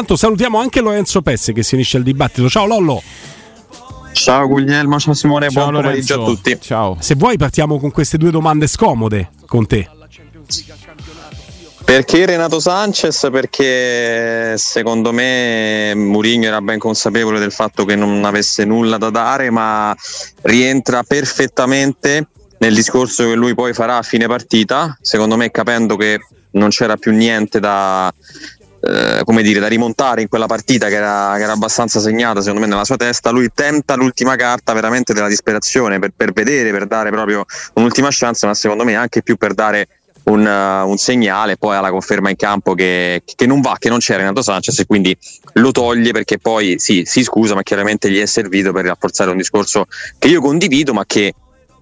Intanto salutiamo anche Lorenzo Pesse che si unisce al dibattito. Ciao Lollo. Ciao Guglielmo, ciao Simone, Ciao, buon pomeriggio a Lorenzo. tutti. Ciao. Se vuoi partiamo con queste due domande scomode con te. Perché Renato Sanchez? Perché secondo me Mourinho era ben consapevole del fatto che non avesse nulla da dare, ma rientra perfettamente nel discorso che lui poi farà a fine partita, secondo me capendo che non c'era più niente da, eh, come dire, da rimontare in quella partita che era, che era abbastanza segnata secondo me nella sua testa, lui tenta l'ultima carta veramente della disperazione per, per vedere, per dare proprio un'ultima chance, ma secondo me anche più per dare un, uh, un segnale poi alla conferma in campo che, che non va, che non c'è Renato Sanchez e quindi lo toglie perché poi sì, si scusa ma chiaramente gli è servito per rafforzare un discorso che io condivido ma che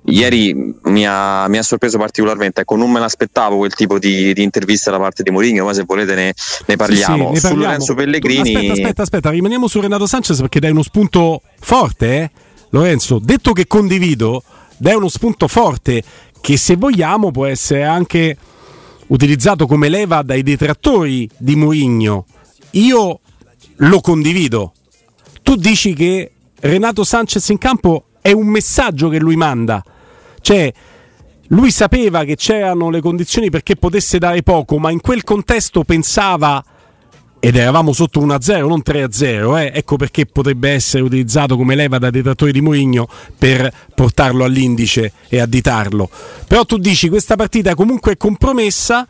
ieri mi ha, mi ha sorpreso particolarmente ecco non me l'aspettavo quel tipo di, di intervista da parte di Mourinho ma se volete ne, ne parliamo Sì, sì, ne su parliamo. Lorenzo Pellegrini Aspetta, aspetta, aspetta, rimaniamo su Renato Sanchez perché dai uno spunto forte, eh? Lorenzo. Detto che condivido, dai uno spunto forte che se vogliamo può essere anche utilizzato come leva dai detrattori di Mourinho. Io lo condivido. Tu dici che Renato Sanchez in campo è un messaggio che lui manda. Cioè, lui sapeva che c'erano le condizioni perché potesse dare poco, ma in quel contesto pensava ed eravamo sotto 1-0, non 3-0, eh? ecco perché potrebbe essere utilizzato come leva da detrattori di Mourinho per portarlo all'indice e additarlo. Però tu dici questa partita comunque è compromessa,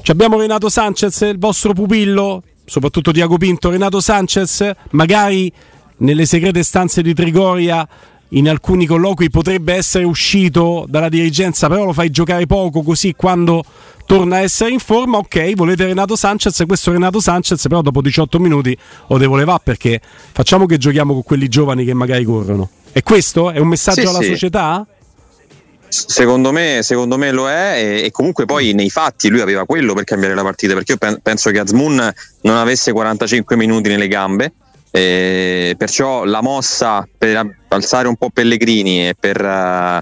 Ci abbiamo Renato Sanchez, il vostro pupillo, soprattutto Diago Pinto, Renato Sanchez, magari nelle segrete stanze di Trigoria in alcuni colloqui potrebbe essere uscito dalla dirigenza, però lo fai giocare poco così quando torna a essere in forma, ok, volete Renato Sanchez, questo Renato Sanchez, però dopo 18 minuti o devo levare perché facciamo che giochiamo con quelli giovani che magari corrono. E questo è un messaggio Sì, alla sì. società? Secondo me, secondo me lo è e, e comunque poi nei fatti lui aveva quello per cambiare la partita perché io pen- penso che Azmoun non avesse 45 minuti nelle gambe e perciò la mossa per alzare un po' Pellegrini e per, eh,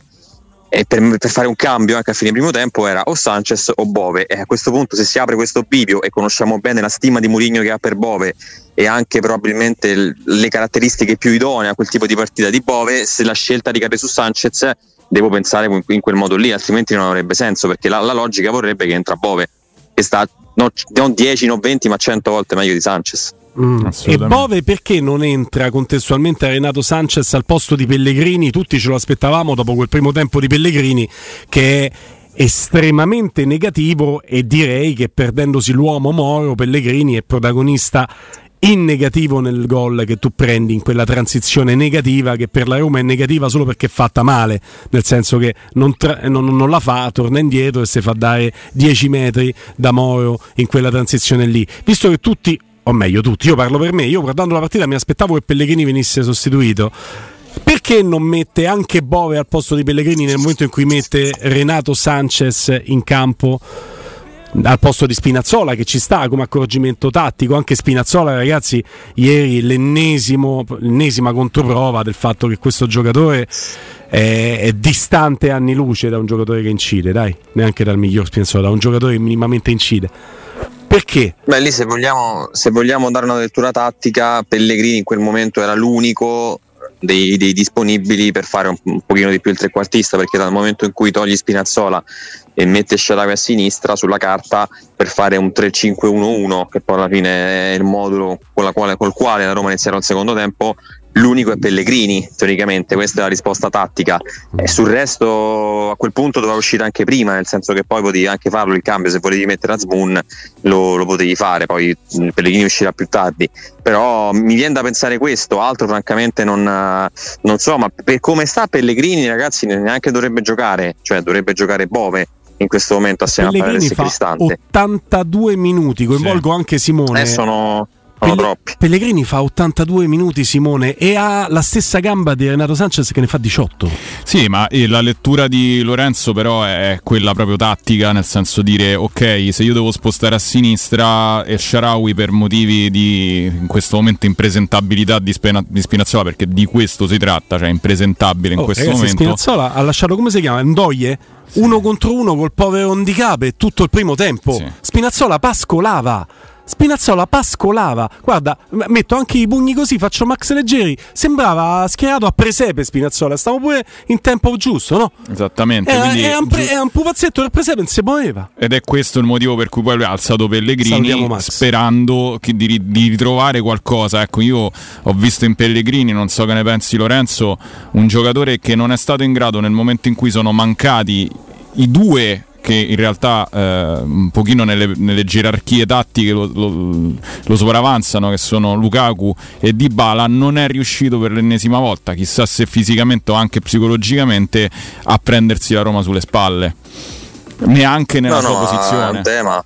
e per, per fare un cambio anche a fine primo tempo era o Sanchez o Bove. E a questo punto se si apre questo bivio e conosciamo bene la stima di Mourinho che ha per Bove e anche probabilmente le caratteristiche più idonee a quel tipo di partita di Bove se la scelta ricade su Sanchez devo pensare in- quel modo lì altrimenti non avrebbe senso perché la, la logica vorrebbe che entra Bove che sta no- non 10 non 20 ma 100 volte meglio di Sanchez Mm. E. Bove perché non entra contestualmente a Renato Sanchez al posto di Pellegrini? Tutti ce lo aspettavamo dopo quel primo tempo di Pellegrini che è estremamente negativo e direi che perdendosi l'uomo Moro Pellegrini è protagonista in negativo nel gol che tu prendi in quella transizione negativa che per la Roma è negativa solo perché è fatta male, nel senso che non, tra- non- non la fa, torna indietro e si fa dare 10 metri da Moro in quella transizione lì. Visto che tutti, o meglio tutti, io parlo per me, io guardando la partita mi aspettavo che Pellegrini venisse sostituito. Perché non mette anche Bove al posto di Pellegrini nel momento in cui mette Renato Sanchez in campo? al posto di Spinazzola che ci sta come accorgimento tattico anche Spinazzola ragazzi ieri l'ennesima controprova del fatto che questo giocatore è, è distante anni luce da un giocatore che incide dai neanche dal miglior Spinazzola da un giocatore che minimamente incide perché? Beh, lì se vogliamo, se vogliamo dare una lettura tattica, Pellegrini in quel momento era l'unico dei, dei disponibili per fare un, un pochino di più il trequartista, perché dal momento in cui togli Spinazzola e mette Sharawi a sinistra sulla carta per fare un 3-5-1-1, che poi alla fine è il modulo la quale, col quale la Roma inizierà il secondo tempo, l'unico è Pellegrini, teoricamente, questa è la risposta tattica. E sul resto a quel punto doveva uscire anche prima, nel senso che poi potevi anche farlo il cambio, se volevi mettere Azmoun lo, lo potevi fare, poi mh, Pellegrini uscirà più tardi. Però mi viene da pensare questo, altro francamente non, eh, non so, ma per come sta Pellegrini ragazzi neanche dovrebbe giocare, cioè dovrebbe giocare Bove in questo momento assieme a Pellegrini Paredes e fa Cristante. 82 minuti coinvolgo anche Simone Eh, Sono Pelle- troppi. Pellegrini fa 82 minuti, Simone, e ha la stessa gamba di Renato Sanchez che ne fa 18. Sì, ma eh, la lettura di Lorenzo però è quella proprio tattica, nel senso dire ok, se io devo spostare a sinistra e Sharawi per motivi di in questo momento impresentabilità di, Spena- di Spinazzola, perché di questo si tratta, cioè impresentabile in oh, questo ragazzi, momento. Spinazzola ha lasciato come si chiama? Ndoye? Uno contro uno col povero Ondicape tutto il primo tempo. Sì. Spinazzola pascolava. Spinazzola pascolava. Guarda, metto anche i pugni così, faccio Max Leggeri. Sembrava schierato a presepe Spinazzola. Stavo pure in tempo giusto, no? Esattamente. Era, era un, pre- era un pupazzetto del presepe, non si muoveva. Ed è questo il motivo per cui poi lui ha alzato Pellegrini sperando di, di ritrovare qualcosa. Ecco, io ho visto in Pellegrini, non so che ne pensi Lorenzo, un giocatore che non è stato in grado nel momento in cui sono mancati i due che in realtà eh, un pochino nelle, nelle gerarchie tattiche lo, lo, lo sopravanzano, che sono Lukaku e Dybala, non è riuscito per l'ennesima volta, chissà se fisicamente o anche psicologicamente, a prendersi la Roma sulle spalle. Neanche nella no, sua no, È posizione. un tema.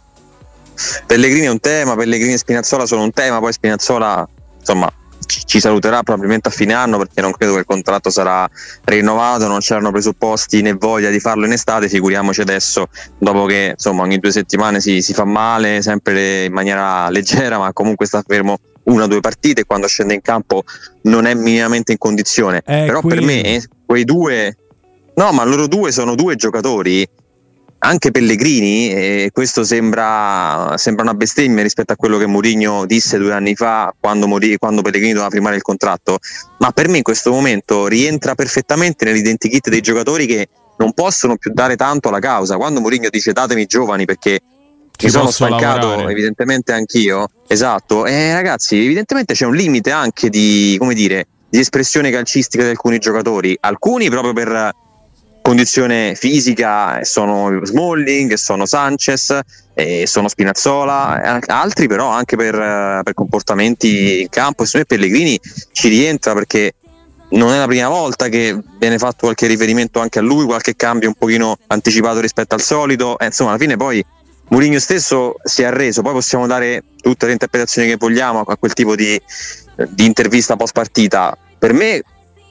Pellegrini è un tema, Pellegrini e Spinazzola sono un tema, poi Spinazzola insomma ci, saluterà probabilmente a fine anno perché non credo che il contratto sarà rinnovato, non c'erano presupposti né voglia di farlo in estate, figuriamoci adesso dopo che insomma ogni due settimane si, si fa male, sempre in maniera leggera, ma comunque sta fermo una o due partite e quando scende in campo non è minimamente in condizione. Eh, Però per quello. me quei due No, ma loro due sono due giocatori anche Pellegrini, e questo sembra, sembra una bestemmia rispetto a quello che Mourinho disse due anni fa quando, Mourinho- quando Pellegrini doveva firmare il contratto, ma per me in questo momento rientra perfettamente nell'identikit dei giocatori che non possono più dare tanto alla causa. Quando Mourinho dice datemi giovani perché Ci mi sono stancato lavorare. evidentemente anch'io, esatto, e ragazzi evidentemente c'è un limite anche di, come dire, di espressione calcistica di alcuni giocatori, alcuni proprio per condizione fisica sono Smalling, sono Sanchez, eh, sono Spinazzola, eh, altri però anche per, eh, per comportamenti in campo e secondo me Pellegrini ci rientra perché non è la prima volta che viene fatto qualche riferimento anche a lui, qualche cambio un pochino anticipato rispetto al solito, eh, insomma alla fine poi Mourinho stesso si è arreso, poi possiamo dare tutte le interpretazioni che vogliamo a quel tipo di, di intervista post partita. Per me,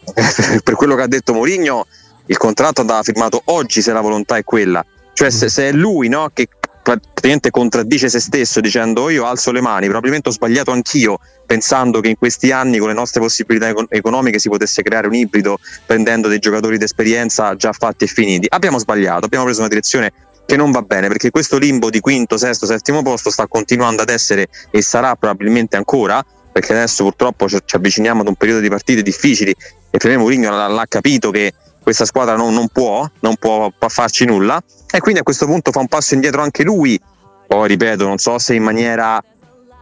per quello che ha detto Mourinho, il contratto andava firmato oggi se la volontà è quella. Cioè se, se è lui no, che praticamente contraddice se stesso dicendo io alzo le mani, probabilmente ho sbagliato anch'io pensando che in questi anni con le nostre possibilità econ- economiche si potesse creare un ibrido prendendo dei giocatori d'esperienza già fatti e finiti. Abbiamo sbagliato, abbiamo preso una direzione che non va bene perché questo limbo di quinto, sesto, settimo posto sta continuando ad essere e sarà probabilmente ancora perché adesso purtroppo ci ci avviciniamo ad un periodo di partite difficili e me Mourinho l'ha capito che questa squadra non, non può, non può, farci nulla. E quindi a questo punto fa un passo indietro anche lui. Poi ripeto non so se in maniera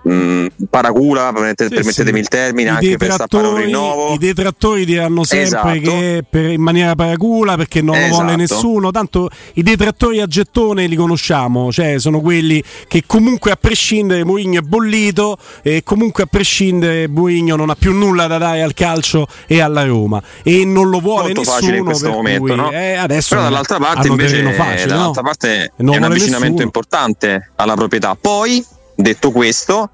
mh, paracula permette- Sì, permettetemi sì. il termine I anche per stappare un rinnovo I detrattori diranno sempre Esatto. che per- in maniera paracula perché non lo vuole Esatto. nessuno. Tanto i detrattori a gettone li conosciamo, cioè sono quelli che comunque a prescindere Mourinho è bollito e comunque a prescindere Mourinho non ha più nulla da dare al calcio e alla Roma e non lo vuole molto nessuno facile in questo momento cui, no? eh, adesso però dall'altra parte invece facile, dall'altra no? parte Non è un avvicinamento nessuno. importante alla proprietà poi detto questo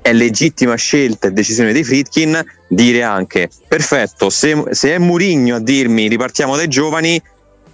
è legittima scelta e decisione di Fritkin dire anche perfetto se, se è Murigno a dirmi ripartiamo dai giovani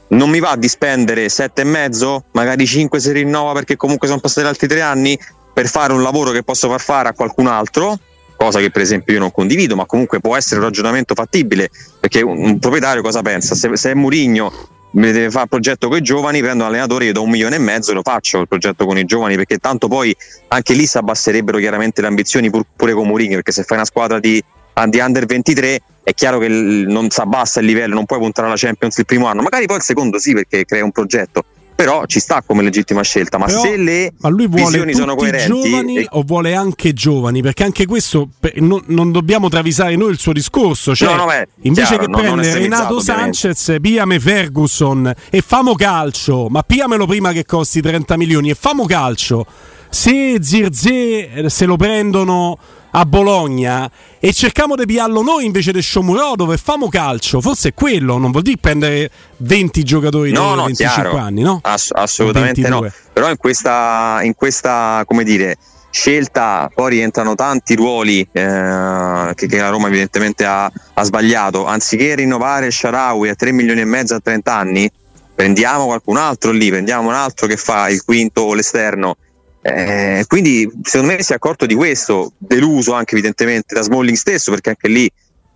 non mi va di spendere sette e mezzo magari 5 se rinnova perché comunque sono passati altri tre anni per fare un lavoro che posso far fare a qualcun altro cosa che per esempio io non condivido ma comunque può essere un ragionamento fattibile perché un, un proprietario cosa pensa? Se, se è Murigno mi deve fare il progetto con i giovani, prendo un allenatore, io do un milione e mezzo e lo faccio il progetto con i giovani perché tanto poi anche lì si abbasserebbero chiaramente le ambizioni pur- pure con Mourinho perché se fai una squadra di, di under 23 è chiaro che non si abbassa il livello, non puoi puntare alla Champions il primo anno, magari poi il secondo sì perché crea un progetto, però ci sta come legittima scelta, ma Però- se le Ma lui vuole sono coerenti giovani e- o vuole anche giovani? Perché anche questo non, non dobbiamo travisare noi il suo discorso. Cioè, No, no, beh, invece chiaro, che no, prendere Renato. Sanchez, piame Ferguson e famo calcio, ma piamelo prima che costi 30 milioni e famo calcio. Se Zirze eh, se lo prendono a Bologna e cerchiamo di piarlo noi invece di Shomurodov e famo calcio, forse è quello, non vuol dire prendere 20 giocatori No, di no, 25 chiaro. anni, no? Ass- assolutamente no. 22. Però in questa, in questa, come dire, scelta poi rientrano tanti ruoli eh, che, che, la Roma evidentemente ha, ha, sbagliato. Anziché rinnovare Sharawi a 3 milioni e mezzo a 30 anni, prendiamo qualcun altro lì, prendiamo un altro che fa il quinto o l'esterno. Eh, quindi secondo me si è accorto di questo, deluso anche evidentemente da Smalling stesso, perché anche lì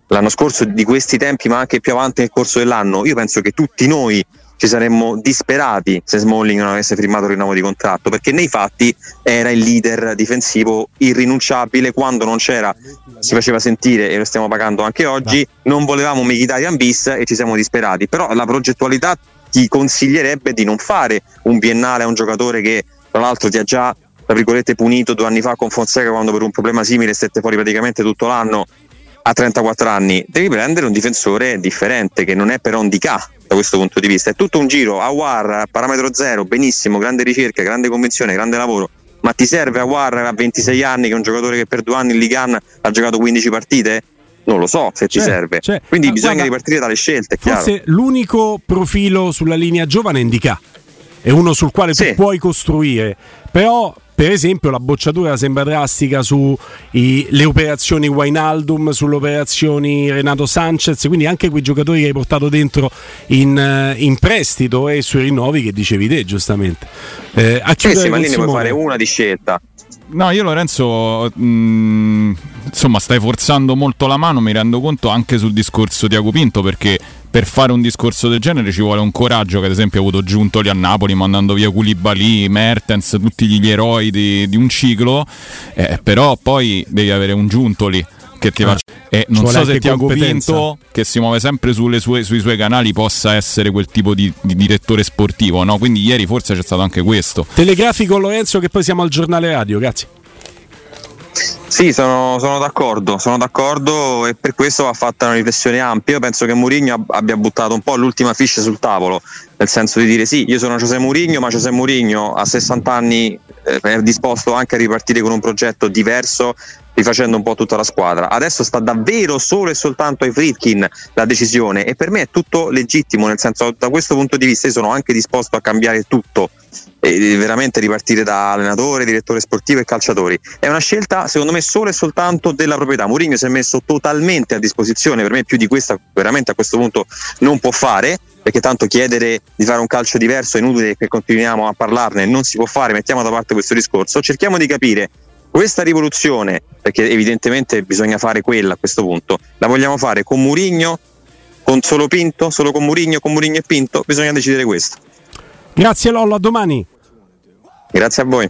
l'anno scorso di questi tempi, ma anche più avanti nel corso dell'anno, io penso che tutti noi ci saremmo disperati se Smalling non avesse firmato il rinnovo di contratto, perché nei fatti era il leader difensivo irrinunciabile, quando non c'era si faceva sentire e lo stiamo pagando anche oggi, non volevamo Mkhitaryan bis e ci siamo disperati, però la progettualità ti consiglierebbe di non fare un biennale a un giocatore che tra l'altro ti ha già tra virgolette punito due anni fa con Fonseca quando per un problema simile stette fuori praticamente tutto l'anno a 34 anni, devi prendere un difensore differente che non è però un DK da questo punto di vista. È tutto un giro, Awar, parametro zero, benissimo, grande ricerca, grande convinzione, grande lavoro. Ma ti serve Awar a 26 anni, che è un giocatore che per due anni in Ligan ha giocato 15 partite? Non lo so se c'è, ti serve. C'è. Quindi Ma bisogna guarda, ripartire dalle scelte. Forse l'unico profilo sulla linea giovane è Indica. È uno sul quale sì. tu puoi costruire. Però per esempio la bocciatura sembra drastica sulle operazioni Wainaldum, sulle operazioni Renato Sanchez, quindi anche quei giocatori che hai portato dentro in, eh, in prestito e sui rinnovi che dicevi te giustamente. Eh, a eh sì, ma lì ne puoi fare una di scelta. No, io Lorenzo, mh, mm, insomma, stai forzando molto la mano, mi rendo conto anche sul discorso di Agopinto perché per fare un discorso del genere ci vuole un coraggio che ad esempio ha avuto Giuntoli a Napoli mandando via Koulibaly, Mertens, tutti gli eroi di, di un ciclo, eh, però poi devi avere un Giuntoli che ti faccia e non so se Tiago Pinto che si muove sempre sue, sui suoi canali possa essere quel tipo di, di, direttore sportivo no? quindi ieri forse c'è stato anche questo. Telegrafico Lorenzo che poi siamo al giornale radio grazie sì, sono, sono, d'accordo, sono d'accordo e per questo va fatta una riflessione ampia. Io penso che Mourinho abbia buttato un po' l'ultima ficha sul tavolo, nel senso di dire sì, io sono José Mourinho, ma José Mourinho a 60 anni eh, è disposto anche a ripartire con un progetto diverso rifacendo un po' tutta la squadra. Adesso sta davvero solo e soltanto ai Fritkin la decisione e per me è tutto legittimo, nel senso da questo punto di vista io sono anche disposto a cambiare tutto e veramente ripartire da allenatore, direttore sportivo e calciatori. È una scelta secondo me solo e soltanto della proprietà. Mourinho si è messo totalmente a disposizione, per me più di questa veramente a questo punto non può fare perché tanto chiedere di fare un calcio diverso è inutile che continuiamo a parlarne, non si può fare, mettiamo da parte questo discorso, cerchiamo di capire questa rivoluzione, perché evidentemente bisogna fare quella a questo punto, la vogliamo fare con Murigno, con solo Pinto, solo con Murigno, con Murigno e Pinto? Bisogna decidere questo. Grazie Lollo, a domani. Grazie a voi.